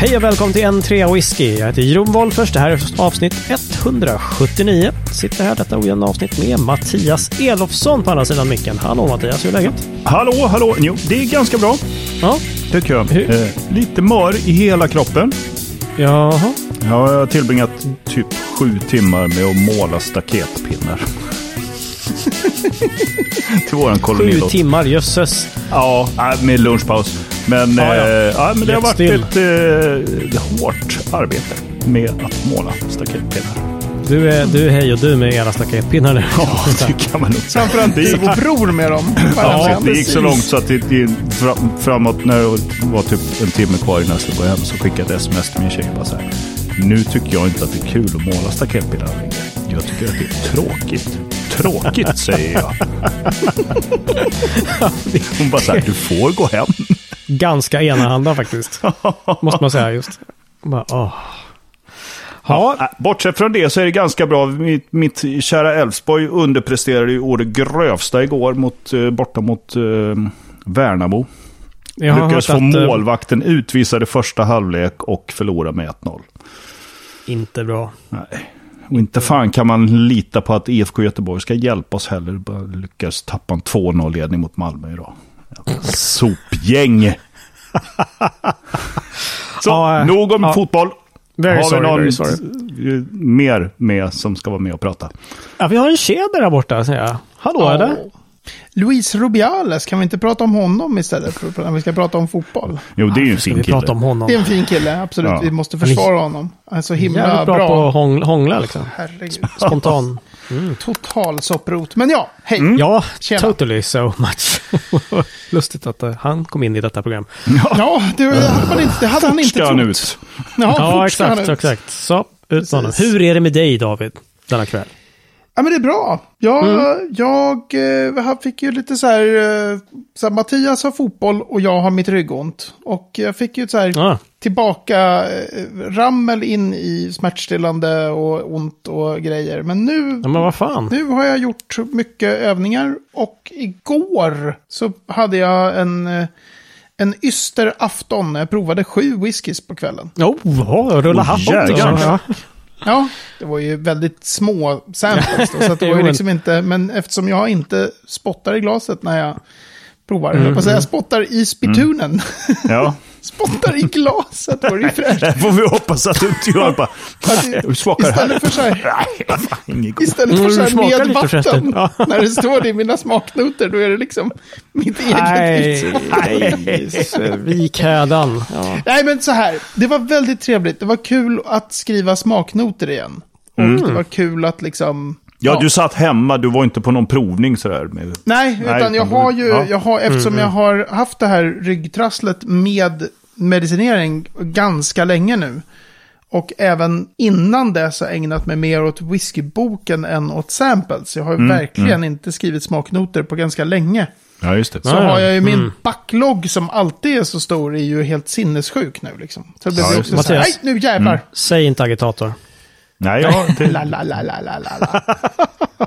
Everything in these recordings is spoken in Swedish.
Hej och välkommen till en trea whisky. Jag heter Jeroen Wolffers. Det här är avsnitt 179. Sitter här detta ojämna avsnitt med Mattias Elofsson på andra sidan micken. Hallå Mattias, hur är läget? Hallå, hallå! Jo, det är ganska bra, Ja, tycker jag. Eh, lite mör i hela kroppen. jaha. Jag har tillbringat typ sju timmar med att måla staketpinnar. Till våran Sju kolonilott. timmar, jösses. Ja, med lunchpaus. Men, Ja, ja. eh, ja, men det har varit still. ett eh, hårt arbete med att måla staketpinnar. Du är, du är hej och du med era staketpinnar nu. Ja, det kan man nog säga. Framförallt Det gick- vår bror med dem. Ja, det gick så långt så att det, det, fram, framåt när det var typ en timme kvar innan jag skulle gå hem så skickade jag ett sms till min tjej. Bara så här, nu tycker jag inte att det är kul att måla staketpinnar längre. Jag tycker att det är tråkigt. Tråkigt säger jag. Hon bara så här, du får gå hem. Ganska enahanda faktiskt. Måste man säga just. Bara, åh. Ja, äh, bortsett från det så är det ganska bra. Mitt, mitt kära Elfsborg underpresterade ju å det grövsta igår mot, eh, borta mot eh, Värnamo. jag Lyckades få att... eh, målvakten utvisad i första halvlek och förlora med 1-0. Inte bra. Nej. Och inte fan kan man lita på att IFK Göteborg ska hjälpa oss heller. Bara lyckas tappa en 2-0-ledning mot Malmö idag. Sopgäng! Så, Ja, eh, nog om ja. fotboll. Very Har sorry, vi någon eh, mer med som ska vara med och prata? Ja, vi har en kedja där borta, säger jag. Hallå, Ja. eller? Luis Rubiales, kan vi inte prata om honom istället för att- när vi ska prata om fotboll? Jo, det är ju en fin vi kille. prata om honom? Det är en fin kille, absolut. Ja. Vi måste försvara honom. Han är så himla Jävligt bra, bra. på att hång- hångla liksom. Herregud. Spontan. Total sopprot. Men ja, hej. Mm. Ja, Tjena. totally so much. Lustigt att eh, han kom in i detta program. Ja, det, hade man inte, det hade han inte trott. ut? Ja, Ja, exakt, ut. exakt. Så, ut. Hur är det med dig David, denna kväll? Ja, men det är bra. Jag, Mm. jag eh, han fick ju lite så här, eh, så här, Mattias har fotboll och jag har mitt ryggont. Och jag fick ju så här Ah, tillbaka eh, rammel in i smärtstillande och ont och grejer. Men nu, ja, men vad fan. nu har jag gjort mycket övningar och igår så hade jag en, en yster afton. Jag provade sju whiskys på kvällen. Oh, rulla hatt. jävlar. Ja, det var ju väldigt små samples. Då, så det var ju liksom inte, men eftersom jag inte spottar i glaset när jag provar, Mm, jag säga, jag spottar i spitunen. Ja, spottar i glaset, var det ju fräscht. det får vi hoppas att du inte gör. Bara, du smakar här. Istället för så här, istället för Mm, så här med vatten, Ja. när det står det i mina smaknoter, då är det liksom mitt eget Nej, nej, vik hädan. Ja. Nej, men så här. Det var väldigt trevligt. Det var kul att skriva smaknoter igen. Och Mm. det var kul att liksom... Ja, du satt hemma. Du var inte på någon provning sådär. Med... Nej, utan jag utan har ju, ja. jag har, eftersom Mm, jag har haft det här ryggtrasslet med medicinering ganska länge nu. Och även innan dess har jag ägnat mig mer åt whiskyboken än åt samples. Jag har ju Mm, verkligen inte skrivit smaknoter på ganska länge. Ja, just det. Så Ja, ja. har jag ju min Mm. backlog som alltid är så stor, är ju helt sinnessjuk nu liksom. Så det Ja, blir just också så här, nej nu jävlar. Säg inte agitator. Nej, ja, det, La, la, la, la, la, la, la.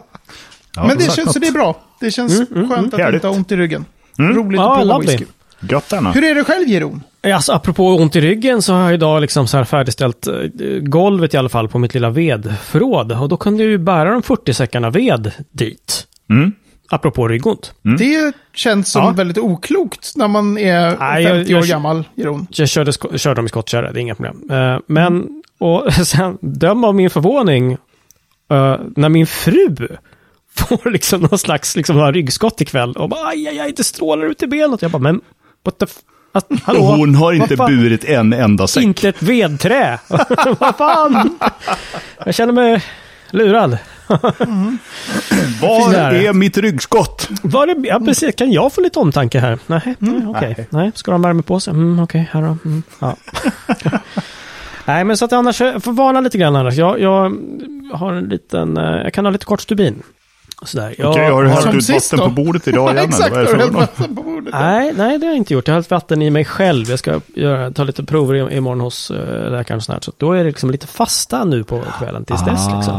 ja, Men det känns, något. så det är bra. Det känns skönt att Härligt. inte ha ont i ryggen. Roligt Ja, att prova lovely. whisky. Gött Anna. Hur är det själv, Jeroen? Alltså, apropå ont i ryggen så har jag idag liksom så här färdigställt eh, golvet i alla fall på mitt lilla vedförråd. Och då kunde jag ju bära de 40 säckarna ved dit. Mm. Apropå ryggont. Det känns som Ja. väldigt oklokt när man är Nej, jag- 50 jag- år gammal, Jeroen. Jag körde, körde dem i skottkärra, det är inga problem. Eh, men, och sen, döm av min förvåning, eh, när min fru får liksom någon slags liksom, några ryggskott ikväll och bara aj, aj, aj, det strålar ut i benet. Jag bara, men what the f- hallå? Hon har inte fan? burit en enda säck. Inte ett vedträ. Vad fan? Jag känner mig lurad. Var Där. är mitt ryggskott? Var det, ja, precis. Kan jag få lite omtanke här? Nej, nej okej. Nej, ska de värma på sig? Mm, okej, här då. Mm, ja. Nej, men så att annars, jag får varna lite grann annars. Jag, jag har en liten, eh, jag kan ha lite kort stubin. Sådär. Jag, Okej, har du hällt ut vatten då. på bordet idag igen? Exakt, eller vad hällt något? vatten på bordet? Nej, nej, det har jag inte gjort. Jag har hällt vatten i mig själv. Jag ska göra, ta lite prover i- imorgon hos uh, läkaren snart. Så då är det liksom lite fasta nu på kvällen tills dess. Liksom.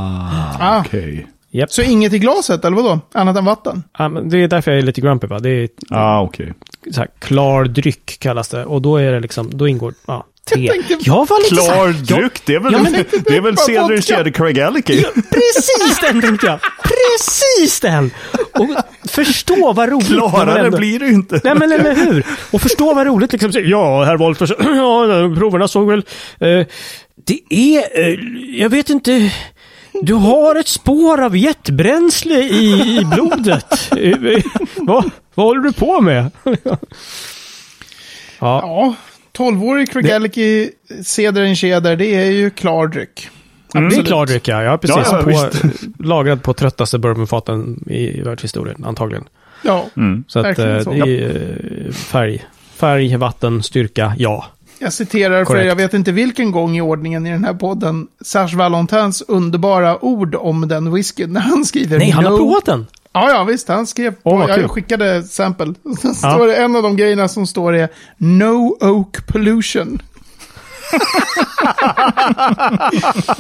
Ah, Okej. Japp. Så inget i glaset, eller vadå? Annat än vatten? Ja, men det är därför jag är lite grumpy va. Det är Ah, okej. så här, klar dryck kallas det. Och då är det liksom, då ingår, ja, te. Jag tänkte- Jag var lite så Klar här, jag- dryck, det är väl, Ja, men- det är väl vodka. Ceder Craig Allicky? Precis den tänkte jag! Precis den! Och förstå vad roligt. Klarare ändå- blir det ju inte. Nej men eller hur? Och förstå vad roligt liksom. Ja, herr Wolf, ja, proverna såg väl... Eh, det är... Eh, jag vet inte... Du har ett spår av jetbränsle i, i blodet. Eh, eh, vad, vad håller du på med? ja. Ja, 12-årig Craigelliki Ceder Cheder, det är ju klar dryck. Det är klar drycka, ja precis. Ja, ja, på, lagrad på tröttaste bourbonfaten i världshistorien, antagligen. Ja, Så att Verkligen eh, så. det är eh, färg. Färg, vatten, styrka, ja. jag citerar för Korrekt. jag vet inte vilken gång i ordningen i den här podden Serge Valentins underbara ord om den whiskyn när han skriver Nej, han har no- provat den! Ja, ja, visst. Han skrev, vad jag kul. skickade sample. Så står det, en av de grejerna som står är No Oak Pollution.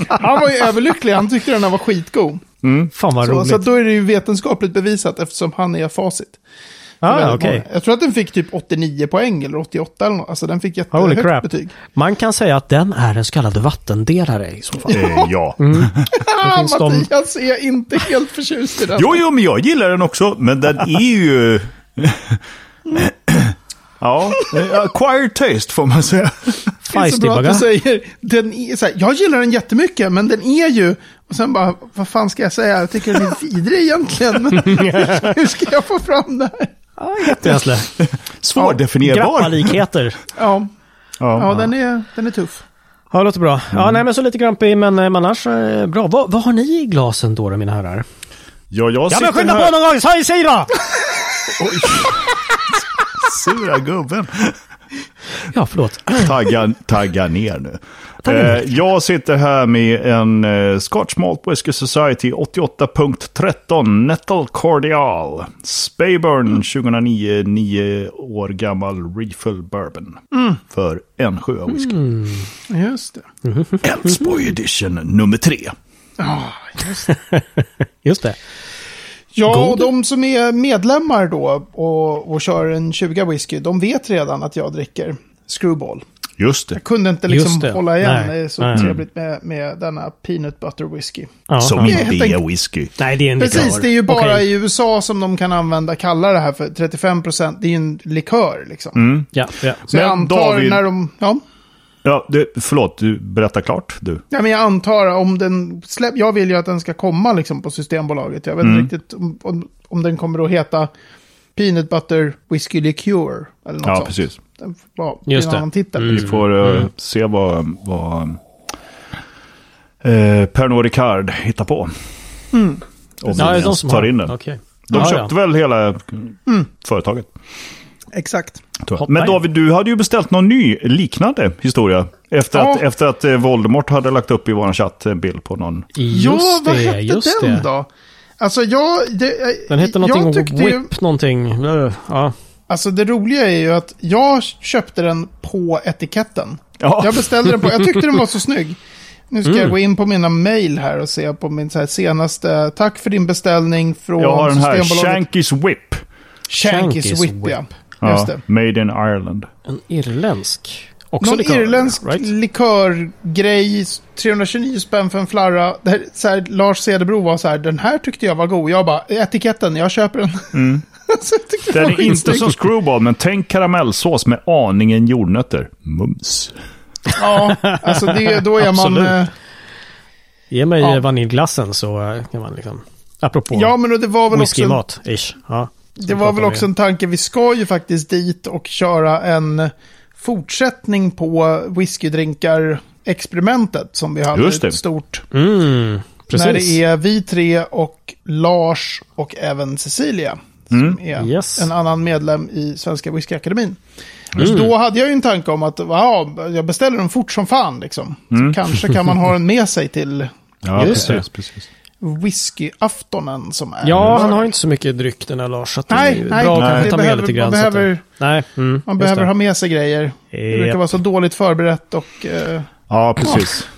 han var ju överlycklig, han tyckte den här var skitgod. Fan vad Så, roligt. så då är det ju vetenskapligt bevisat eftersom han är facit. Ah, många. Jag tror att den fick typ 89 poäng eller 88 eller något. Alltså den fick Holy jättehögt crap. betyg. Man kan säga att den är en så kallad vattendelare i så fall. Eh, ja. Finns de- Mattias är inte helt förtjust i den. Jo, jo, men jag gillar den också. Men den är ju... ja, eh, acquired taste får man säga. Det är så bra att du säger, den är, så här, jag gillar den jättemycket, men den är ju... Och sen bara, vad fan ska jag säga? Jag tycker den är vidrig egentligen. Men hur ska jag få fram det här? Ja, jättebränsle. Svårdefinierbar. Grappalikheter. Ja, Ja. ja den, är, den är tuff. Ja, det låter bra. Ja, Mm. nej men så lite grumpy, men, eh, men annars eh, bra. Vad, vad har ni i glasen då, då mina herrar? Ja, jag Ja, sitter men skynda här... på någon gång! Säg, säg då! Sura gubben. Ja, förlåt. Tagga, tagga ner nu. Eh, jag sitter här med en eh, Scotch Malt Whisky Society 88.13 Nettle Cordial. Speyburn 2009, 9 år gammal refill bourbon. För en sjö whisky. Just det. Älvsborg edition nummer tre. Ja, just det. Just det. Ja, och de som är medlemmar då och, och kör en 20 whisky, de vet redan att jag dricker Screwball. Just det. Jag kunde inte liksom hålla igen. Nej. Det är så Nej. trevligt med, med denna peanut butter whisky. Ja, Som ja. inte är whisky. Nej, det är en Precis, likör. det är ju bara Okej. i USA som de kan använda, kalla det här för 35%. Det är ju en likör liksom. Ja, ja. Så jag Men antar David- när de... Ja. Ja, du, förlåt, du berättar klart du. ja, men jag antar om den släpp... Jag vill ju att den ska komma liksom på Systembolaget. Jag vet Mm. inte riktigt om, om, om den kommer att heta Peanut Butter Whisky Liqueur. Eller något Ja, sånt. precis. Den var Just en det. annan titel. Mm. Vi får eh, se vad, vad eh, Pernod Ricard hittar på. Om Ja, de det är de ens tar har. in den. Okej. De Ja, köpte ja. väl hela företaget. Exakt. Men. David, du hade ju beställt någon ny liknande historia. Efter Ja. att, efter att eh, Voldemort hade lagt upp i vår chatt en bild på någon. ja, Just vad det, hette just den det. då? Alltså jag... Det, Den hette jag någonting tyckte ju- Whip någonting. Eh, Ja. Alltså det roliga är ju att jag köpte den på etiketten. Ja. Jag beställde den på, jag tyckte den var så snygg. Nu ska Mm. jag gå in på mina mail här och se på min så här senaste, tack för din beställning från Jag har den här. Shanky's Whip. Shankys Shankys Whip, Whip. Ja, Just det. Made in Ireland. En irländsk. Också Någon likör, irländsk right? likörgrej, 329 spänn för en flarra. Det här, så här, Lars Cederbro var så här, den här tyckte jag var god. Jag bara, etiketten, jag köper den. så jag tyckte det är inte som screwball, men tänk karamellsås med aningen jordnötter. Mums. Ja, alltså det, då är man... Eh, Ge mig Ja. ja. vaniljglassen så eh, kan man liksom... Apropå Ja, men det var väl också... whiskymat, ish. Ja. Det var väl också en tanke, vi ska ju faktiskt dit och köra en fortsättning på whiskydrinkar-experimentet som vi hade Just det. ett stort. Mm, precis. När det är vi tre och Lars och även Cecilia. Som är Mm. Yes. en annan medlem i Svenska Whiskyakademin. Mm. Så då hade jag ju en tanke om att ja, jag beställer den fort som fan. Liksom. Så kanske kan man ha den med sig till Ja, Just precis. precis. Whiskyaftonen som är. Ja, han har inte så mycket dryck den här Lars. Så att Nej, det är nej, bra att nej. kanske Det ta med behöver- lite grann. man att behöver- det, nej, mm, Man behöver ha med sig grejer. Det brukar vara så dåligt förberett och... eh, Ja, precis.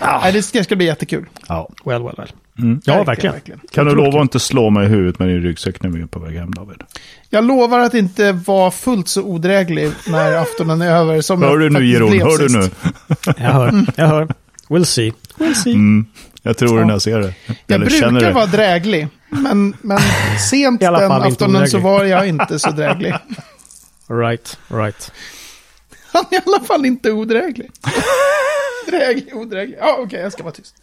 Nej, det ska, ska bli jättekul. Ja. Well, well, well. Ja, verkligen. Kan du lova att inte slå mig i huvudet med din ryggsäck när vi är på väg hem David? Jag lovar att inte vara fullt så odräglig när aftonen är över. Som Hör du nu Jeroen, hör du nu? Jag hör, jag hör. We'll see. We'll see. Mm, jag tror det när jag ser det. Jag Eller brukar det. vara dräglig, men, men sent den aftonen så var jag inte så dräglig. Right, right. Han är i alla fall inte odräglig. Dräglig, odräglig. Ja, okej, jag ska vara tyst.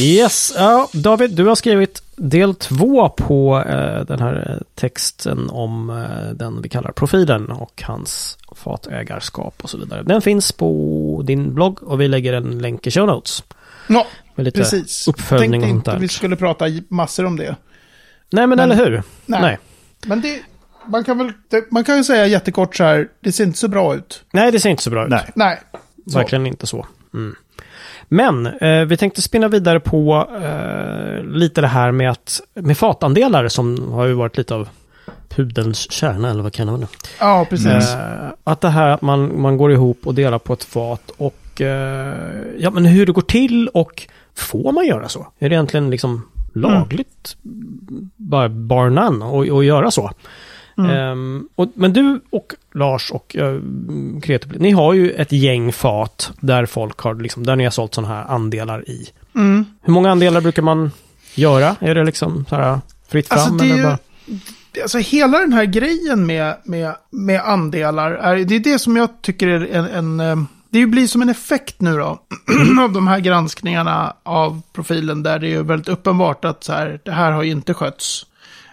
Yes, ja, David, du har skrivit del två på eh, den här eh, texten om eh, den vi kallar profilen och hans fatägarskap och så vidare. Den finns på din blogg och vi lägger en länk i show notes. Ja, Med lite precis. uppföljning Tänkte och sånt inte vi skulle prata massor om det. Nej, men, Men- eller hur? Nej. Nej. Men det, man kan väl det, man kan ju säga jättekort så här, det ser inte så bra ut. Nej, det ser inte så bra ut. Nej. Nej. Så. Verkligen inte så. Mm. Men eh, vi tänkte spinna vidare på eh, lite det här med, att, med fatandelar som har ju varit lite av pudelns kärna, eller vad kan man nu? Ja, precis. Eh, att det här att man, man går ihop och delar på ett fat och eh, ja, men hur det går till och får man göra så? Är det egentligen liksom lagligt, bara bar none, att att göra så? Ehm, och, men du och Lars och uh, ni har ju ett gäng fat där folk har liksom, där ni har sålt sådana här andelar i. Mm. Hur många andelar brukar man göra? Är det liksom så här fritt fram? Alltså, det är eller ju- bara? Alltså hela den här grejen med, med, med andelar, är, det är det som jag tycker är en, en eh, det blir som en effekt nu då, av de här granskningarna av profilen där det är väldigt uppenbart att så här, det här har ju inte skötts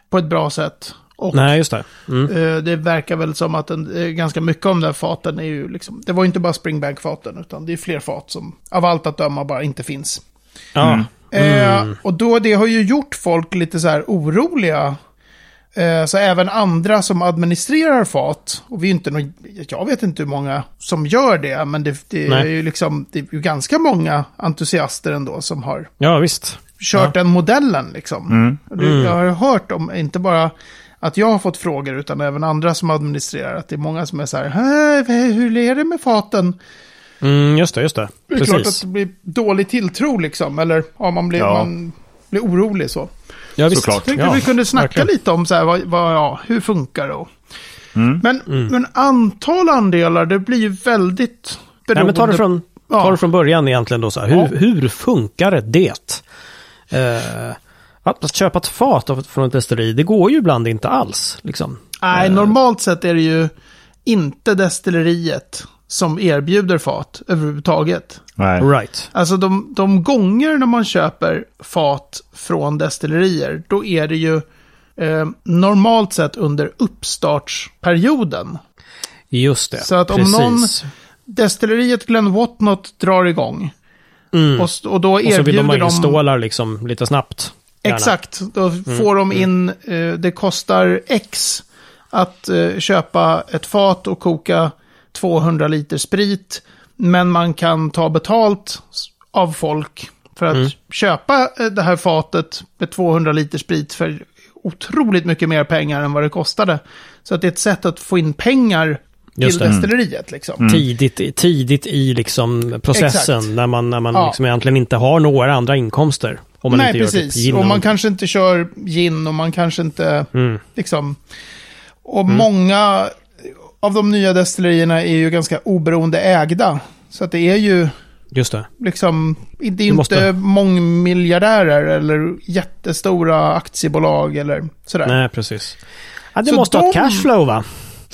på ett bra sätt. Och Nej, just det. Mm. eh, det verkar väl som att en, eh, ganska mycket av de där faten är ju liksom, det var ju inte bara springbank-faten, utan det är fler fat som av allt att döma bara inte finns. Ja. Eh, och då, det har ju gjort folk lite så här oroliga. Eh, så även andra som administrerar fat, och vi är inte någon, jag vet inte hur många som gör det, men det, det är ju liksom, det är ju ganska många entusiaster ändå som har ja, visst. kört den modellen liksom. Och det, Jag har hört om, inte bara att jag har fått frågor, utan även andra som administrerar, att det är många som är så här, "Hä, hur är det med faten? Mm, just det, just det. Det är klart att det blir dålig tilltro liksom, eller ja, man, blir, Ja. man blir orolig så. Ja, visst. Såklart. Tänkte Ja, vi kunde snacka verkligen. lite om så här, vad, vad, ja, hur funkar det? Mm. Men, men antal andelar, det blir ju väldigt Nej, beroende. men ta det, från, Ja. ta det från början egentligen då. Så här. Hur, Ja. hur funkar det? Eh, att köpa ett fat av- från ett destilleri, det går ju ibland inte alls. Liksom. Nej, normalt sett är det ju inte destilleriet som erbjuder fat överhuvudtaget. Nej. Right. Alltså de, de gånger när man köper fat från destillerier, då är det ju eh, normalt sett under uppstartsperioden. Just det. Så att om Precis. någon- Destilleriet Glen Whatnot drar igång. Mm. Och, och då Och så vill erbjuder de in stålar liksom lite snabbt. Gärna. Exakt, då får de in, eh, det kostar X att eh, köpa ett fat och koka 200 liter sprit. Men man kan ta betalt av folk för att köpa eh, det här fatet med 200 liter sprit för otroligt mycket mer pengar än vad det kostade. Så att det är ett sätt att få in pengar till det. destilleriet liksom. Tidigt, i- tidigt i liksom processen Exakt. när man, när man Ja. liksom egentligen inte har några andra inkomster. Om man Nej, inte gör precis. typ gin och man och- kanske inte kör gin och man kanske inte, Mm. liksom... Och många av de nya destillerierna är ju ganska oberoende ägda. Så att det är ju Just det. liksom, det är ju måste- inte mångmiljardärer eller jättestora aktiebolag eller sådär. Nej, precis. Ja, det Så måste ha ett de- cashflow va?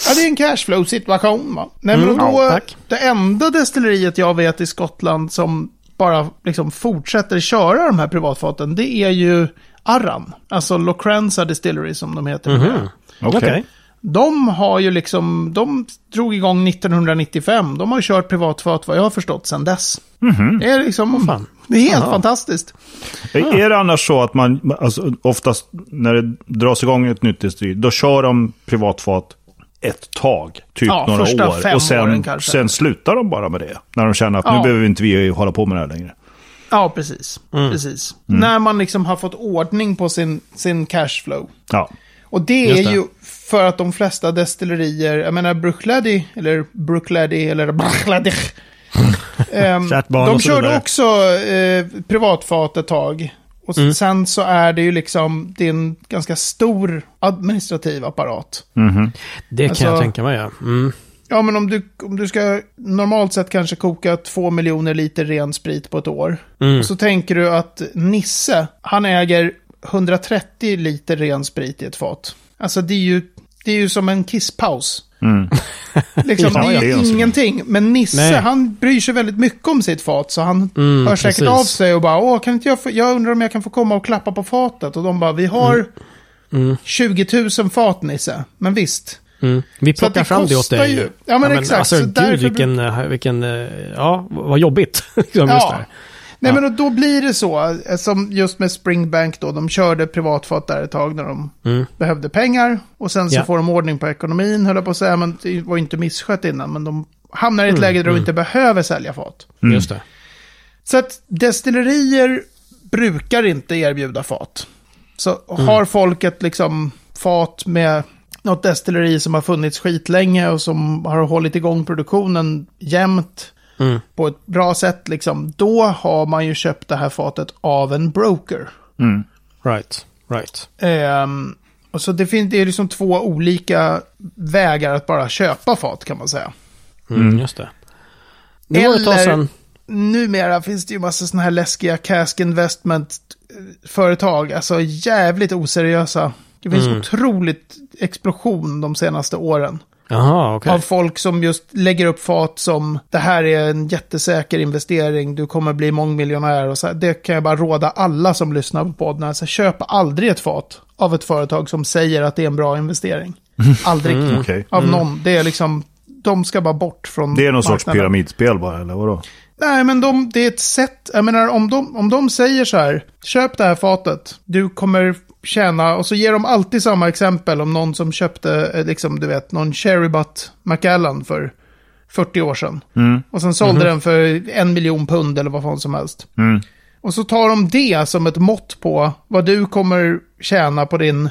Ja, det är en cashflow-situation va. Nej, men Mm, då, ja, det enda destilleriet jag vet i Skottland som bara liksom fortsätter köra de här privatfaten, det är ju Arran. Alltså Locrenza Distillery som de heter. Mhm. Okej. Okej. De har ju liksom, de drog igång 1995. De har kört privatfat vad jag har förstått sedan dess. Det är liksom, fan. det är helt Jaha. fantastiskt. Är det annars så att man, alltså, oftast när det dras igång ett nytt destilleri, då kör de privatfat ett tag, typ Ja, några första år. fem Och sen, sen slutar de bara med det. När de känner att Ja. nu behöver inte vi hålla på med det här längre. Ja, precis. precis. När man liksom har fått ordning på sin, sin cashflow. Ja. Och det Just är det. ju för att de flesta destillerier, jag menar Bruichladdich, eller Bruichladdich, eller Bruichladdich. Ehm, Kärt barn de körde också eh, privatfat ett tag. Och Mm. sen så är det ju liksom, det är en ganska stor administrativ apparat. Mhm. Det kan jag Alltså- tänka mig, ja. Mm. Ja, men om du, om du ska normalt sett kanske koka två miljoner liter ren sprit på ett år. Mm. Och så tänker du att Nisse, han äger 130 liter ren sprit i ett fat. Alltså det är ju, det är ju som en kisspaus. Mm. Liksom, Ja, det ja, är ju så. ingenting. Men Nisse, Nej. han bryr sig väldigt mycket om sitt fat. Så han Mm, hör säkert precis. av sig och bara, åh, kan inte jag, få, jag undrar om jag kan få komma och klappa på fatet. Och de bara, vi har Mm. 20 000 fat Nisse. Men visst. Mm. Vi plockar det fram det åt dig. ju- Ja, men exakt. Alltså, Så gud, därför- vilken, eh, vilken, eh, ja, vad jobbigt. liksom, just Ja. Nej, Ja. men och då blir det så, eh, som just med Springbank då, de körde privatfat där ett tag när de Mm. behövde pengar. Och sen så Ja. får de ordning på ekonomin, höll jag på att säga, men det var ju inte misskött innan. Men de hamnar i ett Mm, läge där de mm. inte behöver sälja fat. Just det. Så att destillerier brukar inte erbjuda fat. Så Mm. har folk ett liksom fat med något destilleri som har funnits skitlänge och som har hållit igång produktionen jämt Mm. på ett bra sätt, liksom, då har man ju köpt det här fatet av en broker. Mm. Right, right. Ehm, och så det, finns, det är liksom två olika vägar att bara köpa fat kan man säga. Mm, Mm. Just det. Tag Eller- sedan. Numera finns det ju massa sådana här läskiga cask investment-företag, alltså jävligt oseriösa. Det finns Mm. otroligt explosion de senaste åren. Jaha, okej. Av folk som just lägger upp fat som det här är en jättesäker investering, du kommer bli mångmiljonär och så här. Det kan jag bara råda alla som lyssnar på podden. Alltså, köp aldrig ett fat av ett företag som säger att det är en bra investering. Aldrig. Mm. Okej. Av någon. Det är liksom, de ska bara bort från Det är någon sorts marknaden. pyramidspel bara, eller vadå? Nej, men de, det är ett sätt. Jag menar, om de, om de säger så här, köp det här fatet, du kommer tjäna, och så ger de alltid samma exempel om någon som köpte, eh, liksom, du vet, någon Cherry Butt Macallan för 40 år sedan. Mm. Och sen sålde den för en miljon pund eller vad fan som helst. Mm. Och så tar de det som ett mått på vad du kommer tjäna på din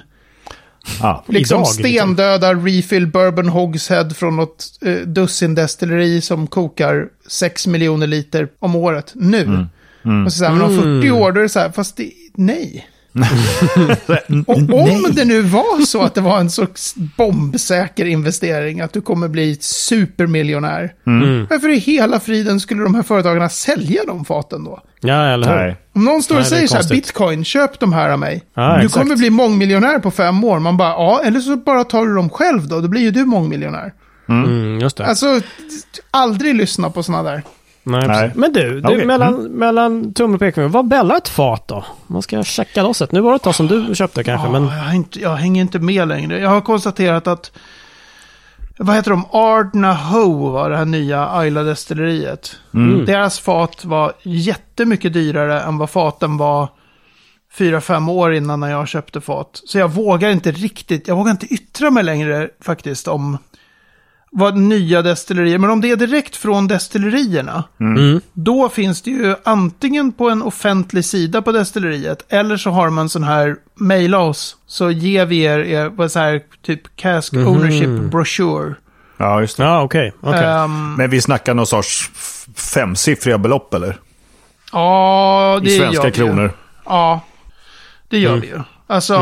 Ah. liksom Idag, liksom. stendöda refill bourbon hogshead från något eh, dussin destilleri som kokar 6 miljoner liter om året nu. Och så säger man om 40 år, då är det så här, fast det, nej. Och om det nu var så att det var en sorts bombsäker investering, att du kommer bli supermiljonär. Mm. Varför i hela friden skulle de här företagen sälja de faten då? Ja, eller hur? Om någon står och Nej, säger så här, bitcoin, köp de här av mig. Ja, du exakt. kommer bli mångmiljonär på fem år. Man bara, ja, eller så bara tar du dem själv då, då blir ju du mångmiljonär. Mm, just det. Alltså, aldrig lyssna på sådana där. Nej, Nej. Men du, du Okej. mellan, mellan tumme och pekfinger, vad bällar ett fat då? Man ska checka losset. Nu var det ett tag som du köpte kanske, Ja, men... jag, inte, jag hänger inte med längre. Jag har konstaterat att, vad heter de, Ardna Ho var det här nya Ayla-destilleriet. Mm. Deras fat var jättemycket dyrare än vad faten var fyra, fem år innan när jag köpte fat. Så jag vågar inte riktigt, jag vågar inte yttra mig längre faktiskt om vad nya destillerier, men om det är direkt från destillerierna, Mm. då finns det ju antingen på en offentlig sida på destilleriet, eller så har man sån här, mejla oss, så ger vi er, er vad så här, typ cask Mhm. ownership brochure. Ja, just det. Ja, okej. okej. Ehm, Men vi snackar någon sorts femsiffriga belopp, eller? ja, det I gör svenska vi ju. kronor. Ja, det gör Mm. vi ju. Alltså,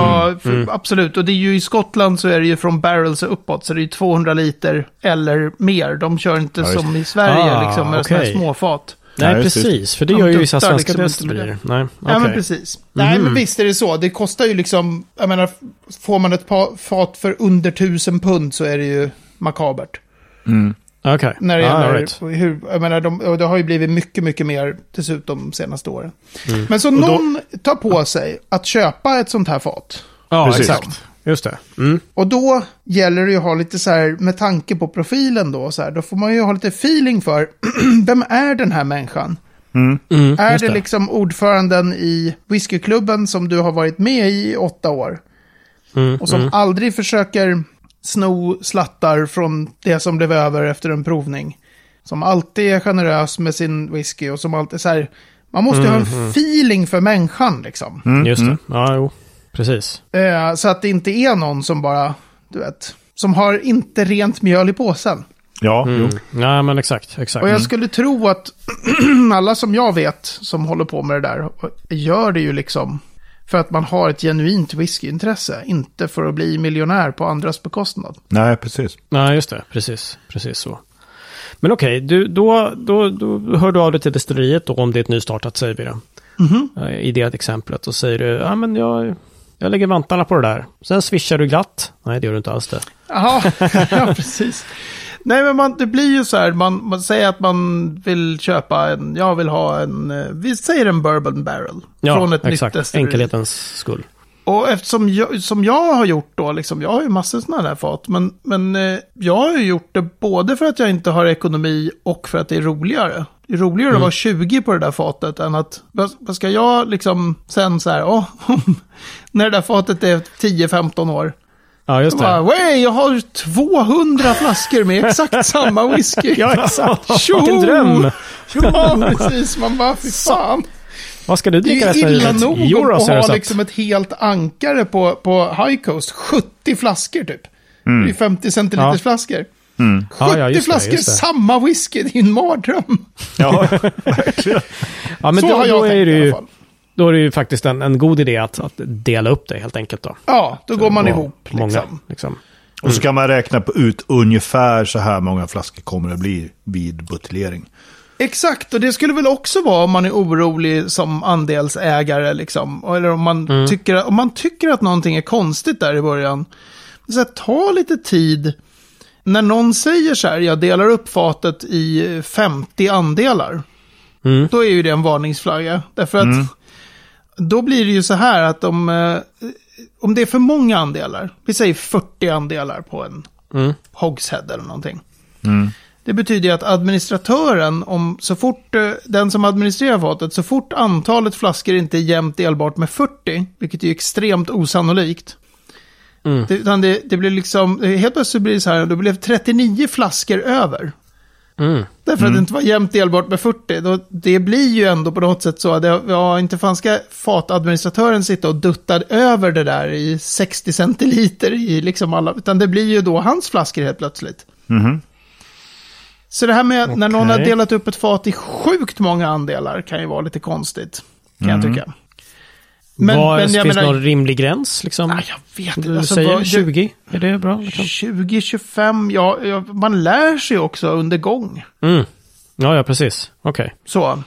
för, absolut. Och det är ju i Skottland så är det ju från barrels och uppåt, så det är ju 200 liter eller mer. De kör inte Ja, som i Sverige, Ah, liksom, med okej. småfat. Nej, det. precis. För det De gör ju vissa svenska liksom destillerier. Nej, Ja, men precis. Nej, men visst är det så. Det kostar ju liksom, jag menar, får man ett pa- fat för under 1000 pund så är det ju makabert. Okej. När det Ja, gäller right. hur, jag menar, de, och det har ju blivit mycket, mycket mer dessutom de senaste åren. Mm. Men så då- någon tar på sig att köpa ett sånt här fat. Ja, Precis. exakt. Just det. Mm. Och då gäller det ju att ha lite så här, med tanke på profilen då, så här, då får man ju ha lite feeling för, vem är den här människan? Mm, Är just det liksom ordföranden i whiskyklubben som du har varit med i i åtta år? Mm, Och som mm. aldrig försöker sno slattar från det som blev över efter en provning. Som alltid är generös med sin whisky och som alltid så här. Man måste ju ha Mm, en feeling för människan liksom. Mm, Just det. mm. Ja, jo. Precis. Eh, så att det inte är någon som bara, du vet, som har inte rent mjöl i påsen. Ja, jo. Mm. Ja, men exakt. exakt. Och jag skulle tro att alla som jag vet som håller på med det där gör det ju liksom för att man har ett genuint whiskyintresse, inte för att bli miljonär på andras bekostnad. Nej, precis. Nej, just det. Precis, precis så. Men okej, du, då, då, då hör du av dig till destilleriet då om det är ett nystartat, säger vi det. Eh, I det exemplet. Och säger du, ja men jag, jag lägger vantarna på det där. Sen swishar du glatt. Nej, det gör du inte alls det. Jaha, ja precis. Nej, men man, det blir ju så här, man, man säger att man vill köpa en, jag vill ha en, eh, vi säger en bourbon barrel. Ja, från ett exakt. nytt. Enkelhetens skull. Och eftersom jag, som jag har gjort då, liksom, jag har ju massor sådana här fat, men, men eh, jag har ju gjort det både för att jag inte har ekonomi och för att det är roligare. Det är roligare Mm. att vara 20 på det där fatet än att, vad, ska jag liksom sen så här, åh, när det där fatet är 10-15 år. Ja, just bara, det. Wey, jag har 200 flaskor med exakt samma whisky. Ja, exakt. Tjo! Vilken dröm! Ja, precis. Man bara, fy fan. Vad ska du Det dricka är resten av illa livet? nog Euros att är det ha liksom ett helt ankare på, på High Coast. 70 flaskor typ. Det är 50 centiliters Ja. flaskor. 70 Ja, ja, det, flaskor det. samma whisky, det är ju en mardröm. Ja, verkligen. Ja, men Så då, har jag då, är tänkt det i alla ju, fall. Då är det ju faktiskt en, en god idé att, att dela upp det helt enkelt då. Ja, då går man ihop Många, liksom. liksom. Och så kan man räkna på ut ungefär så här många flaskor kommer det bli vid buteljering. Exakt, och det skulle väl också vara om man är orolig som andelsägare liksom. Eller om man, Mm. tycker, om man tycker att någonting är konstigt där i början. Så här, ta lite tid. När någon säger så här, jag delar upp fatet i 50 andelar. Mm. Då är ju det en varningsflagga. Därför att då blir det ju så här att om, eh, om det är för många andelar, vi säger 40 andelar på en Mm. hogshead eller någonting. Det betyder ju att administratören, om så fort eh, den som administrerar fatet, så fort antalet flaskor inte är jämnt delbart med 40, vilket är ju extremt osannolikt. Mm. Det, utan det, det blir liksom, helt plötsligt blir det så här, det blev 39 flaskor över. Mm. Därför att det inte var jämnt delbart med 40. Då, det blir ju ändå på något sätt så att ja, inte fan ska fatadministratören sitta och dutta över det där i 60 centiliter i liksom alla, utan det blir ju då hans flaskor helt plötsligt. Mhm. Så det här med när någon har delat upp ett fat i sjukt många andelar kan ju vara lite konstigt. Kan jag tycka. Men, Vad, men jag finns det menar, någon rimlig gräns? Liksom? nej, jag vet inte. du Alltså, säger vad- 20? Är det bra? Liksom? 20, 25, ja, ja, man lär sig också under gång. Mm. Ja, ja, precis. Okej. Så.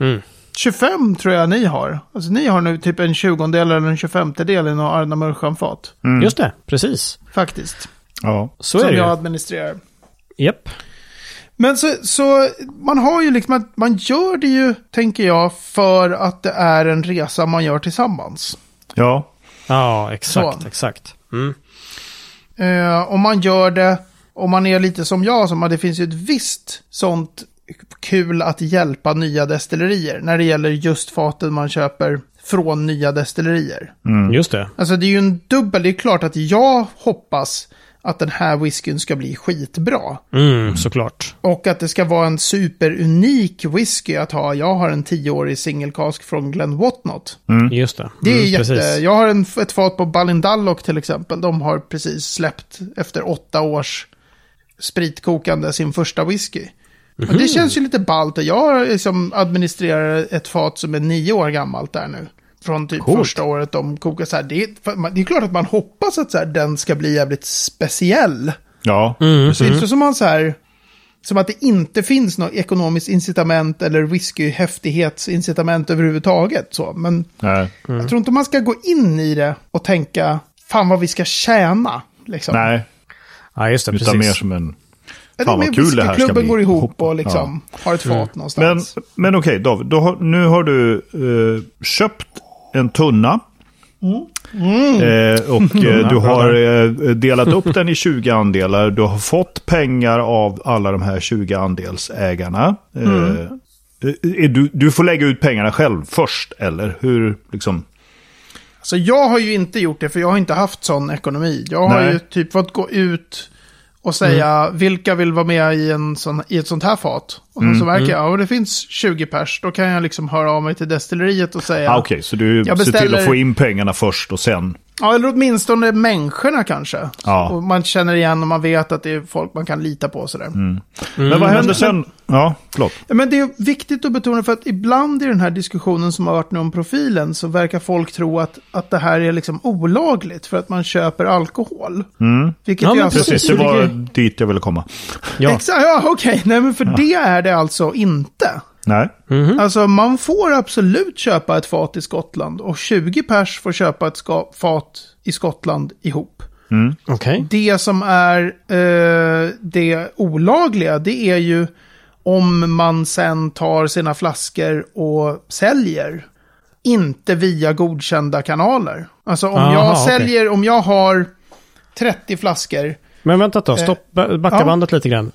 Mm. 25 tror jag ni har. Alltså ni har nu typ en 20 del eller en 25 del i några Arna Mörschan-fat. Just det, precis. Faktiskt. Ja. Så som är det jag ju. administrerar. Japp. Men så, så man har ju liksom man gör det ju, tänker jag, för att det är en resa man gör tillsammans. Ja. Ja, exakt, Så. exakt. Mm. Eh, och man gör det, om man är lite som jag, som att det finns ju ett visst sånt kul att hjälpa nya destillerier. När det gäller just faten man köper från nya destillerier. Just det. Alltså det är ju en dubbel, det är klart att jag hoppas att den här whiskyn ska bli skitbra. Mm, såklart. Och att det ska vara en superunik whisky att ha. Jag har en tioårig singelkask från Glen Whatnot. Just det. Det är Mm, jätte... precis. Jag har en, ett fat på Balindallock till exempel. De har precis släppt efter åtta års spritkokande sin första whisky. Och Mhm. det känns ju lite ballt. Och jag liksom administrerar ett fat som är nio år gammalt där nu. Från typ Coolt. första året de kokar så här. Det är, det är klart att man hoppas att så här, den ska bli jävligt speciell. Ja. Det är inte som man så här... Som att det inte finns något ekonomiskt incitament eller whisky-häftighetsincitament överhuvudtaget. Så. Men Nej. jag tror inte man ska gå in i det och tänka, fan vad vi ska tjäna. Liksom. Nej. Ja, just det. Utan Precis. mer som en... Fan, vad kul det här ska bli. går ihop och liksom har ett fat Men, någonstans. men okej, David. Då har, nu har du eh, köpt en tunna. Eh, och eh, du har eh, delat upp den i 20 andelar. Du har fått pengar av alla de här 20 andelsägarna. Eh, är du, du får lägga ut pengarna själv först, eller hur? Liksom, Så jag har ju inte gjort det, för jag har inte haft sån ekonomi. Jag har Nej. ju typ fått gå ut och säga vilka vill vara med i, en sån, i ett sånt här fat. Och sen så märker jag, ja det finns 20 pers, då kan jag liksom höra av mig till destilleriet och säga, ah, Okej, så du ser till att få in pengarna först och sen... Ja, eller åtminstone människorna kanske. Ja. Och man känner igen och man vet att det är folk man kan lita på sådär. Men vad hände men- sen? Ja, förlåt. Ja, Men det är viktigt att betona för att ibland i den här diskussionen som har varit nu om profilen så verkar folk tro att, att det här är liksom olagligt för att man köper alkohol. Vilket Ja, alltså, Precis, det var dit jag ville komma. Ja. Ja okej, nej men för det är det alltså inte. Nej. Alltså man får absolut köpa ett fat i Skottland och 20 pers får köpa ett ska- fat i Skottland ihop. Okej. Det som är eh, det olagliga, det är ju om man sen tar sina flaskor och säljer. Inte via godkända kanaler. Alltså om Aha, jag säljer, om jag har 30 flaskor. Men vänta då, stopp, ba- backa ja. bandet lite grann.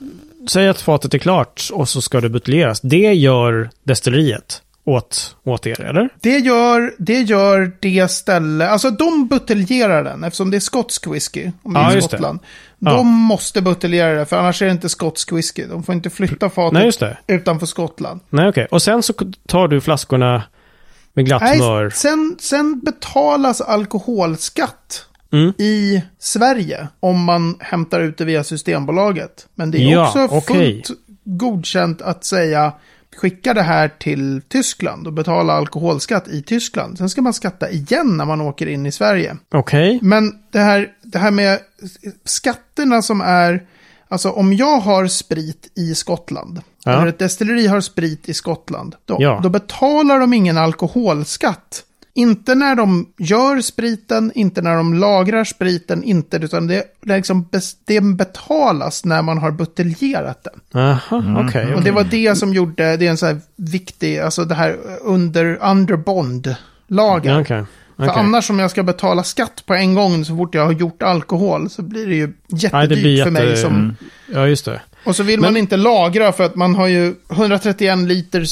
Säg att fatet är klart och så ska det buteljeras. Det gör destilleriet åt, åt er, eller? Det gör, det gör det ställe, alltså de buteljerar den eftersom det är skotsk whisky. Om det Ja, är det. Skottland. Ja. De måste buteljera det för annars är det inte skotsk whisky. De får inte flytta fatet Nej, det. utanför Skottland. Nej, okej. Och sen så tar du flaskorna med glatt smör. Nej, sen, sen betalas alkoholskatt Mm. i Sverige om man hämtar ut det via Systembolaget. Men det är Ja, också okej. fullt godkänt att säga skicka det här till Tyskland och betala alkoholskatt i Tyskland. Sen ska man skatta igen när man åker in i Sverige. Okej. Men det här, det här med skatterna som är, alltså om jag har sprit i Skottland, Ja. eller ett destilleri har sprit i Skottland, då, Ja. då betalar de ingen alkoholskatt. Inte när de gör spriten, inte när de lagrar spriten, inte, utan det, liksom, det betalas när man har buteljerat den. Aha, okej. Och det var det som gjorde, det är en så här viktig, alltså det här under, under bond-lagen. Ja, Okej. För annars om jag ska betala skatt på en gång så fort jag har gjort alkohol så blir det ju Nej, jättedyrt det blir för mig. jätte... Som, Mm. Ja, just det. och så vill Men- man inte lagra för att man har ju 131 liter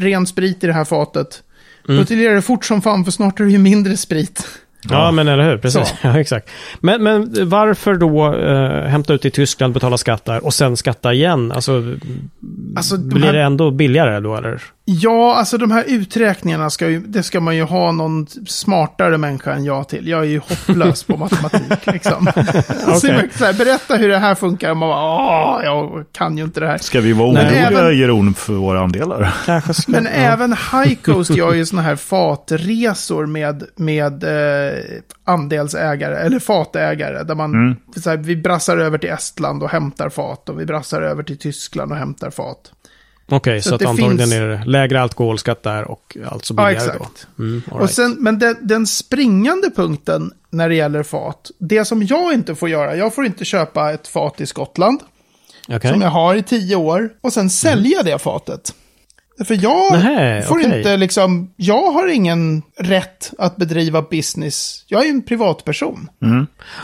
ren sprit i det här fatet. Mm. Buteljera det fort som fan för snart är det ju mindre sprit. Ja, men eller hur? Precis. Ja, exakt. Men, men varför då eh, hämta ut i Tyskland, betala skatt där och sen skatta igen? Alltså, Alltså, de blir här, det ändå billigare då, eller? Ja, alltså de här uträkningarna ska ju, det ska man ju ha någon smartare människa än jag till. Jag är ju hopplös på matematik liksom. jag, så här, berätta hur det här funkar. Man bara, åh, jag kan ju inte det här. Ska vi vara oroliga, även- Jeroen, för våra andelar? Ska... Men ja. även High Coast gör ju sådana här fatresor med, med eh, andelsägare, eller fatägare. Där man, så här, vi brassar över till Estland och hämtar fat. Och vi brassar över till Tyskland och hämtar fat. Okej, så, så att antagligen finns- är det lägre alkoholskatt där och alltså Ja, billigare exakt. då. Mm, all Och right. sen, men den, den springande punkten när det gäller fat, det som jag inte får göra, jag får inte köpa ett fat i Skottland, Okej. som jag har i tio år, och sen sälja det fatet. För jag Nähä, får okej. inte liksom, jag har ingen rätt att bedriva business. Jag är en privatperson. Jag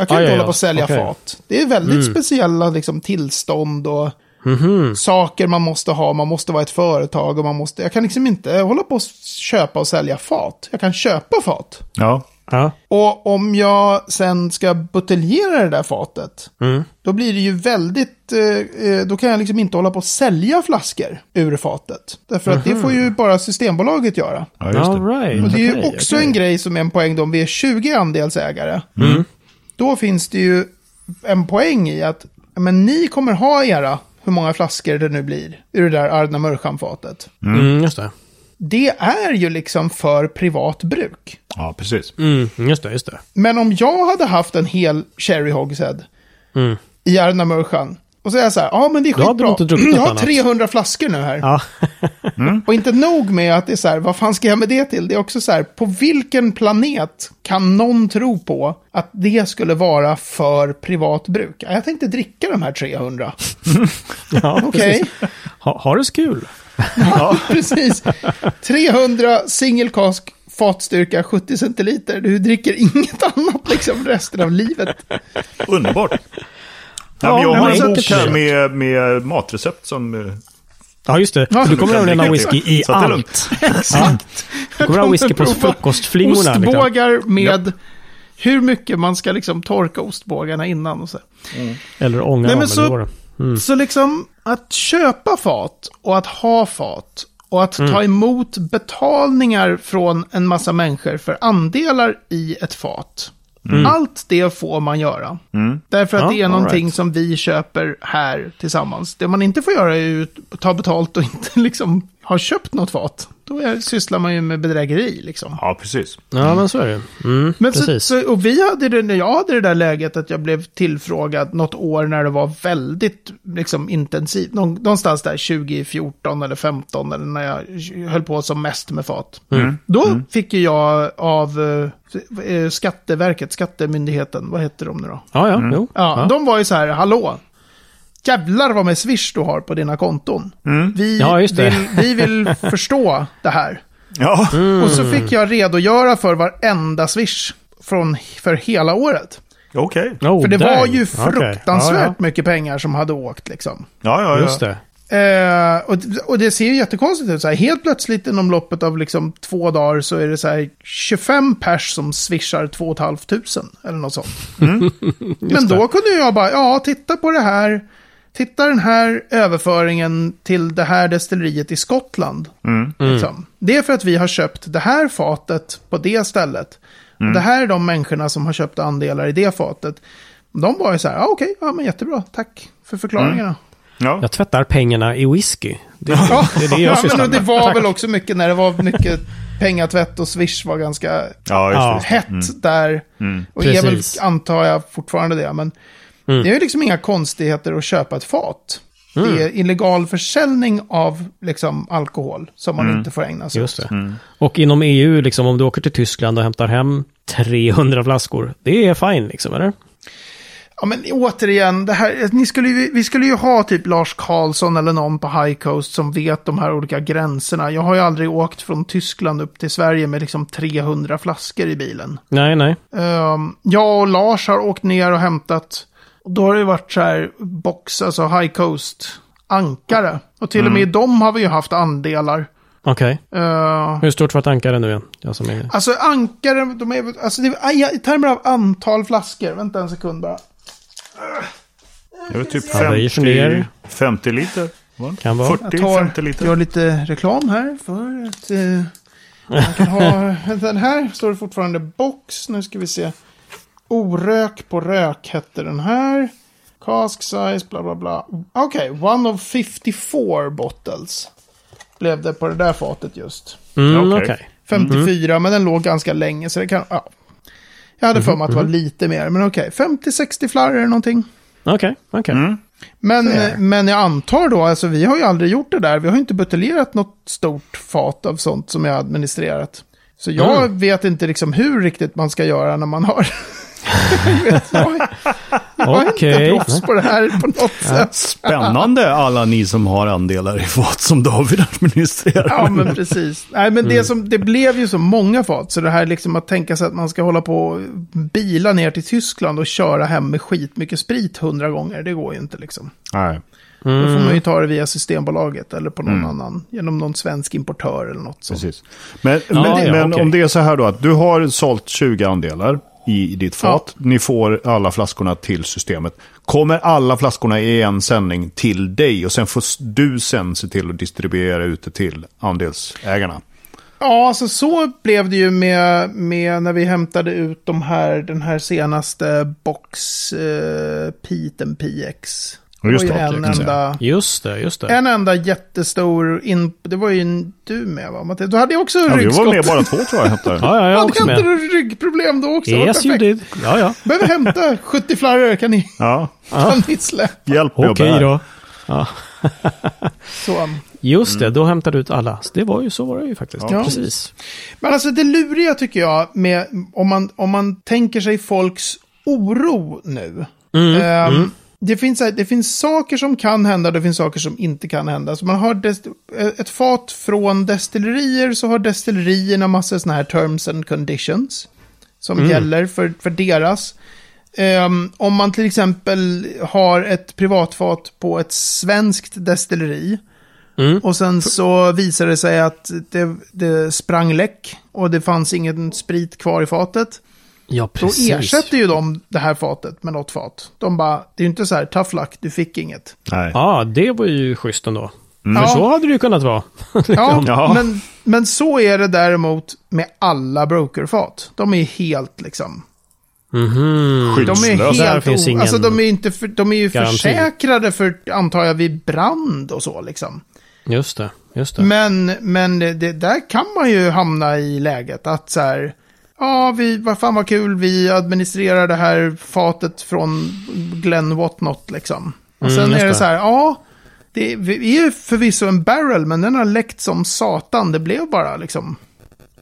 kan Ah, inte ja, hålla på att sälja Okej. fat. Det är väldigt speciella liksom, tillstånd och Mhm. saker man måste ha. Man måste vara ett företag och man måste, jag kan liksom inte hålla på att köpa och sälja fat. Jag kan köpa fat. Ja. Ja. Och om jag sen ska buteljera det där fatet, Mm. då blir det ju väldigt, eh, eh, då kan jag liksom inte hålla på att sälja flaskor ur fatet. Därför att det får ju bara Systembolaget göra. ja, just All det. right. Och det är ju okej, också okej. en grej som är en poäng då, om vi är 20 andelsägare. Då finns det ju en poäng i att men ni kommer ha era, hur många flaskor det nu blir, ur det där Ardna Mörchamn-fatet. Mm, just det. Det är ju liksom för privat bruk. Ja, precis. Mm, just det, just det. Men om jag hade haft en hel Cherry Hogshead Mm. i Ardna Mörchamn. Och så är jag så här, ja men det är skitbra. inte druckit något Jag har annat. 300 flaskor nu här. Ja. Och inte nog med att det är så här, vad fan ska jag med det till? Det är också så här, på vilken planet kan någon tro på att det skulle vara för privat bruk? Ja, Jag tänkte dricka de här 300. ja Okej, precis. Ha, har det så kul. Ja, precis. 300 single cask fatstyrka 70 centiliter. Du dricker inget annat liksom resten av livet. Underbart. Ja, Ja, jag har en bok här med, med matrecept som... eh, Ja, just det. Ja, du kommer använda dricka whisky i allt. Exakt. Du kommer ha whisky på frukostflingorna. Liksom. Ostbågar med hur mycket man ska liksom torka ostbågarna innan och så. Eller ånga Nej, dem, så- Mm. Så liksom att köpa fat och att ha fat och att Mm. ta emot betalningar från en massa människor för andelar i ett fat. Allt det får man göra. Mm. Därför att Ja, det är någonting right. som vi köper här tillsammans. Det man inte får göra är att ta betalt och inte liksom ha köpt något fat. Då är, sysslar man ju med bedrägeri liksom. Ja, precis. Ja, men så är det mm, Men så, Precis. så, och vi hade det, när jag hade det där läget att jag blev tillfrågad något år när det var väldigt liksom, intensivt. Någon, någonstans där 2014 eller 15 eller när jag höll på som mest med fat. Mm. Då fick ju jag av eh, Skatteverket, Skattemyndigheten, vad heter de nu då? Ja, ja, Mm. jo. Ja, de var ju så här, hallå. Jävlar vad med Swish du har på dina konton. Mm. Vi, Ja, just det. Vill, vi vill förstå det här. Ja. Och så fick jag redogöra för varenda Swish från, för hela året. Okej. Oh, För det var dang. ju Okej. fruktansvärt Ja, mycket pengar som hade åkt liksom. Ja, ja, ja. Just det. Eh, och, och det ser ju jättekonstigt ut. Så här, helt plötsligt inom loppet av liksom två dagar så är det så här 25 pers som swishar 2 500 eller något sånt. Men då kunde jag bara, ja, titta på det här. Titta den här överföringen till det här destilleriet i Skottland. Liksom. Det är för att vi har köpt det här fatet på det stället. Och det här är de människorna som har köpt andelar i det fatet. De var ju så här, ja, okej, ja, men jättebra, tack för förklaringarna. ja. Jag tvättar pengarna i whisky. Det, Ja, det är det jag ja men det var Tack. väl också mycket när det var mycket pengatvätt och Swish var ganska Ja, hett där. Och är väl, Precis. antar jag, fortfarande det. Men det är ju liksom inga konstigheter att köpa ett fat. Det är illegal försäljning av liksom, alkohol som man inte får ägna sig Just åt. det. Och inom EU, liksom, om du åker till Tyskland och hämtar hem 300 flaskor, det är fine liksom, eller? Ja, men återigen, det här, ni skulle ju, vi skulle ju ha typ Lars Karlsson eller någon på High Coast som vet de här olika gränserna. Jag har ju aldrig åkt från Tyskland upp till Sverige med liksom 300 flaskor i bilen. Nej, nej. Um, jag och Lars har åkt ner och hämtat. Och då har det varit så här box, alltså high coast, ankare. Och till och med i dem har vi ju haft andelar. Okej. Uh, Hur stort var ett ankare nu igen? Jag som är... alltså ankare, de är, alltså det, i termer av antal flaskor, vänta en sekund bara. Det är typ Ja, det är 50, ner. 50 liter. Kan vara. 40, Jag tar, 50 liter. gör lite reklam här för att eh, man kan ha, den här står det fortfarande box, nu ska vi se. Orök på rök hette den här. Cask size, bla bla bla. Okej, one of 54 bottles. Blev det på det där fatet just. Mm, Okej. okej. 54, men den låg ganska länge så det kan, ja. Jag hade för mig att det var lite mer, men okej. 50-60 flarror eller någonting. Okej, okej. Mm. Men, Fair. men jag antar då, alltså vi har ju aldrig gjort det där. Vi har ju inte buteljerat något stort fat av sånt som jag har administrerat. Så jag Mm. vet inte liksom hur riktigt man ska göra när man har... jag, är- Okej. inte proffs på det här på något sätt. Spännande alla ni som har andelar i fat som David administrerar. Ja, men precis. Nej, men det, som, det blev ju så många fat, så det här liksom att tänka sig att man ska hålla på och bila ner till Tyskland och köra hem med skitmycket sprit hundra gånger, det går ju inte liksom. Nej. Då får Mm. man ju ta det via Systembolaget eller på någon annan, genom någon svensk importör eller något sånt. Precis. Men, Ja, men, ja, men okej. om det är så här då att du har sålt 20 andelar i, ditt fat. Ni får alla flaskorna till systemet. Kommer alla flaskorna i en sändning till dig och sen får du sen se till att distribuera ut det till andelsägarna. Ja, alltså så blev det ju med, med när vi hämtade ut de här, den här senaste box eh, Peten PX. Just det var en enda, Just det, just det. en enda jättestor, in, det var ju du med va? Mattias? Du hade ju också Ja, vi var ryggskott. med bara två tror jag hämtade. Ja, ja, jag Hade också inte med. du ryggproblem då också? Yes, you Perfekt. did. Ja, ja. Behöver hämta 70 flarror, kan ni, Ja, kan ni släppa? hjälp mig Okej då. Ja. Så. Just det, då hämtade du ut alla. Så Det var ju så var det ju faktiskt. Ja. Precis. Men alltså det luriga tycker jag, med, om, man, om man tänker sig folks oro nu. Ehm, Det, finns, det finns saker som kan hända, det finns saker som inte kan hända. Så man har ett fat från destillerier, så har destillerierna massor sådana här terms and conditions. Som gäller för, för deras. Ehm, om man till exempel har ett privatfat på ett svenskt destilleri. Mm. Och sen så visade det sig att det, det sprang läck och det fanns ingen sprit kvar i fatet. Ja, Då precis. ersätter ju de det här fatet med något fat. De bara, det är ju inte så här, tough luck, du fick inget. Nej. Ja, det var ju schysst ändå. För Ja. så hade det ju kunnat vara. Ja, Ja. Men, men så är det däremot med alla brokerfat. De är helt liksom, Mhm. De är Skyddslösa. Där helt finns ingen Alltså de är, inte för... de är ju garanti. försäkrade för, antar jag, vid brand och så liksom. Just det, just det. Men, men det, där kan man ju hamna i läget att så här, ja, vi, vad fan vad kul, vi administrerar det här fatet från Glenn Whatnot liksom. Och Mm, sen just är det så här, ja, det är ju förvisso en barrel, men den har läckt som satan. Det blev bara liksom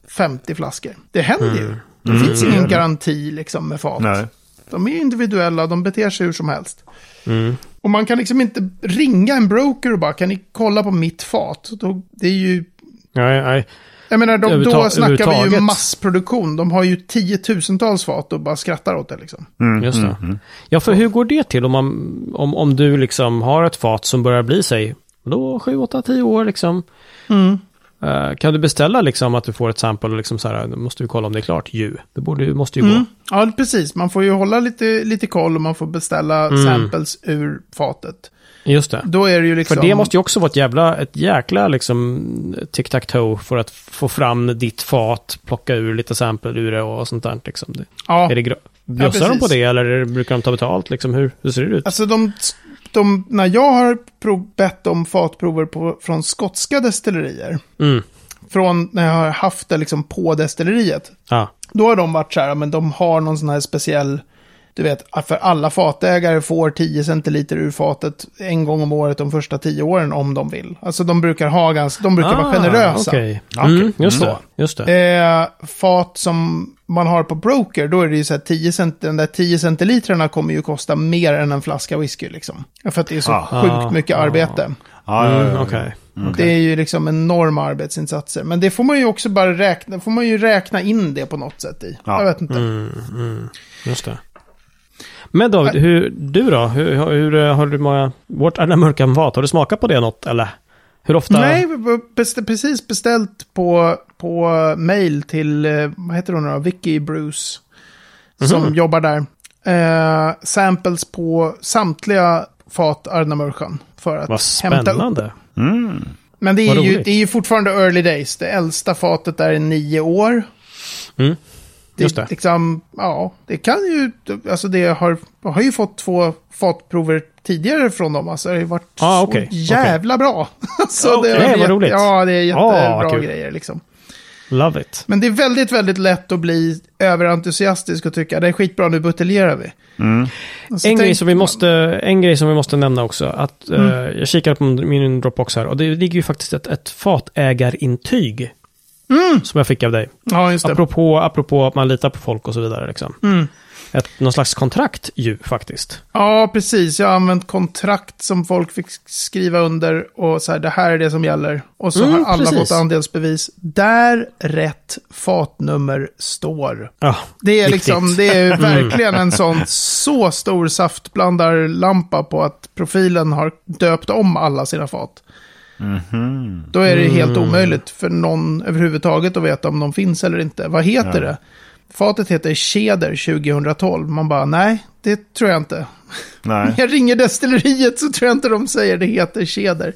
50 flaskor. Det händer ju. Det finns ingen garanti liksom med fat. Nej. De är individuella, de beter sig hur som helst. Mm. Och man kan liksom inte ringa en broker och bara, kan ni kolla på mitt fat? Det är ju, Nej, nej. Jag menar, de, då snackar vi ju massproduktion. De har ju tiotusentals fat och bara skrattar åt det liksom. Mm, Just det. mm, Ja, för hur går det till om, man, om, om du liksom har ett fat som börjar bli sig, då 7, 8, 10 år liksom. Eh, kan du beställa liksom att du får ett sample och liksom så här, då måste vi kolla om det är klart ju. Det borde, måste ju gå. Mm. Ja, precis. Man får ju hålla lite, lite koll och man får beställa Mm. samples ur fatet. Just det. Då är det ju liksom... För det måste ju också vara ett jävla, ett jäkla liksom tic-tac-toe för att få fram ditt fat, plocka ur lite sample ur det och sånt där liksom. Ja, Är det Bjussar de på det eller brukar de ta betalt liksom? Hur, hur ser det ut? alltså de, de, när jag har prov, bett om fatprover på, från skotska destillerier, Mm. från när jag har haft det liksom på destilleriet, Ja. Då har de varit så här, men de har någon sån här speciell, du vet, för alla fatägare får 10 centiliter ur fatet en gång om året de första 10 åren om de vill. Alltså de brukar ha ganska, de brukar vara generösa. Ah, Okej. Okej. Mm, just Mm. det. Just det. Eh, fat som man har på broker, då är det ju så här 10 cent, den där 10 centiliterna kommer ju kosta mer än en flaska whisky liksom. För att det är så Ah. sjukt mycket Ah. arbete. Ja, Mm, ja. Okej. Det är ju liksom enorma arbetsinsatser. Men det får man ju också bara räkna, får man ju räkna in det på något sätt i. Ja. Jag vet inte. Mm, mm, just det. Men David, hur, du då? Hur, hur eh, har du många... Vårt alla mörkan vat, har du smakat på det något eller? Hur ofta? Nej, best- precis beställt på, på mail till, eh, vad heter hon då, Vicky Bruce. Som Mhm. jobbar där. Eh, samples på samtliga fat Ardnamurchan. För att Vad hämta upp. spännande. Mm. Men det Vad är, ju, roligt. det är ju fortfarande early days. Det äldsta fatet där är nio år. Mm. Det, Just det. Liksom, ja, det kan ju, alltså det har, jag har ju fått två fatprover tidigare från dem. Alltså det har ju varit Ah, så jävla bra. så Okej, det vad jätte- roligt. Ja, det är jättebra Ah, grejer liksom. Love it. Men det är väldigt, väldigt lätt att bli överentusiastisk och tycka det är skitbra, nu buteljerar vi. Mm. En grej, som vi måste, en grej som vi måste nämna också. Att, Mm. jag kikar på min Dropbox här och det ligger ju faktiskt ett, ett fatägarintyg. Som jag fick av dig. Ja, just det. Apropå, apropå att man litar på folk och så vidare. Liksom. Mm. Ett, någon slags kontrakt ju faktiskt. Ja, precis. Jag har använt kontrakt som folk fick skriva under och så här, det här är det som gäller. Och så Mm, har alla precis. fått andelsbevis där rätt fatnummer står. Ja, Det är viktigt. liksom, det är verkligen en sån så stor saftblandarlampa på att profilen har döpt om alla sina fat. Då är det helt Mm. omöjligt för någon överhuvudtaget att veta om de finns eller inte. Vad heter Ja. det? Fatet heter Cheder 2012. Man bara, nej, det tror jag inte. Nej. Jag ringer destilleriet så tror jag inte de säger det heter Cheder.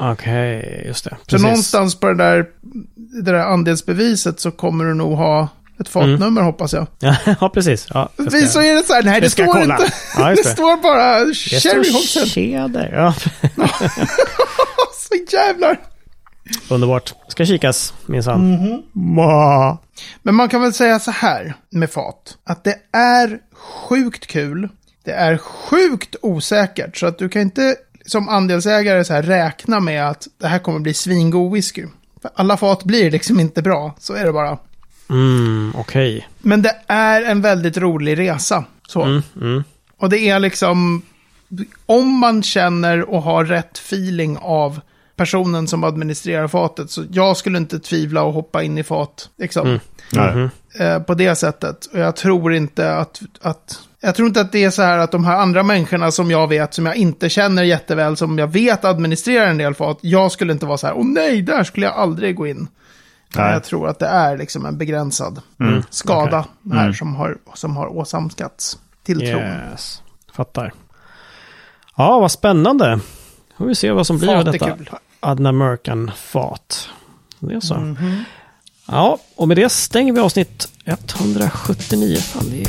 Okej, just det. Så Precis. någonstans på det där, det där andelsbeviset så kommer du nog ha ett fatnummer hoppas jag. ja, precis. Ja, ska- Vi så är det så här, nej det, står kolla. inte. Ja, det. det. står bara Det Sherry står Hobson. Tjeder. Ja, Så jävlar. underbart. Ska kikas, minsann. Mhm. Ma. Men man kan väl säga så här med fat. Att det är sjukt kul. Det är sjukt osäkert. Så att du kan inte som andelsägare så här räkna med att det här kommer bli svingod whisky. För alla fat blir liksom inte bra. Så är det bara. Mm, okej. Men det är en väldigt rolig resa. Så. Mm, mm. Och det är liksom, om man känner och har rätt feeling av personen som administrerar fatet, så jag skulle inte tvivla och hoppa in i fat, liksom, Mm. Mhm. eh, på det sättet. Och jag tror inte att, att, jag tror inte att det är så här att de här andra människorna som jag vet, som jag inte känner jätteväl, som jag vet administrerar en del fat, jag skulle inte vara så här, åh nej, där skulle jag aldrig gå in. Nej. jag tror att det är liksom en begränsad Mm. skada här Mm. som, har, som har åsamkats tilltron. Yes. Fattar. Ja, vad spännande. Får vi se vad som blir av Fat är detta kul. Adna Mercan fat. Det är så. Mhm. Ja, och med det stänger vi avsnitt 179. Fan, det är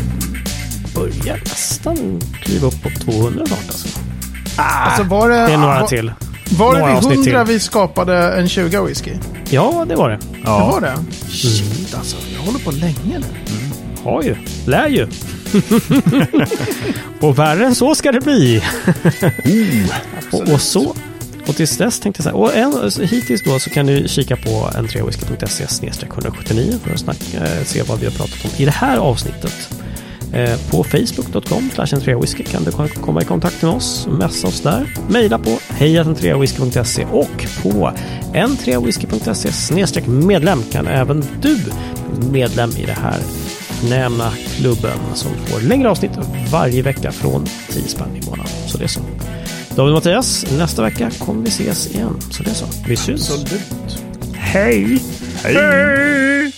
börjar nästan kliva upp på 200 snart alltså. Alltså var det, Det är några var, till. var det några vid avsnitt 100 till. vi skapade en 20 whisky? Ja, det var det. Det Ja, var det? Shit alltså, jag håller på länge nu. Har ju. Lär ju. och värre än så ska det bli. och, och så. Och tills dess tänkte jag så här. Och en, hittills då så kan du kika på entreawhisky.se 179 för att snacka, eh, se vad vi har pratat om i det här avsnittet. Eh, på facebook.com slashentreavisky kan du komma i kontakt med oss, messa oss där. Mejla på hejatentreawhisky.se och på entreawhisky.se snedstreck medlem kan även du bli medlem i det här förnämna klubben som får längre avsnitt varje vecka från 10 spänn i månaden. Så det är så. David och Mattias, nästa vecka kommer vi ses igen. Så det är så. Vi syns. Absolut. Hej! hej!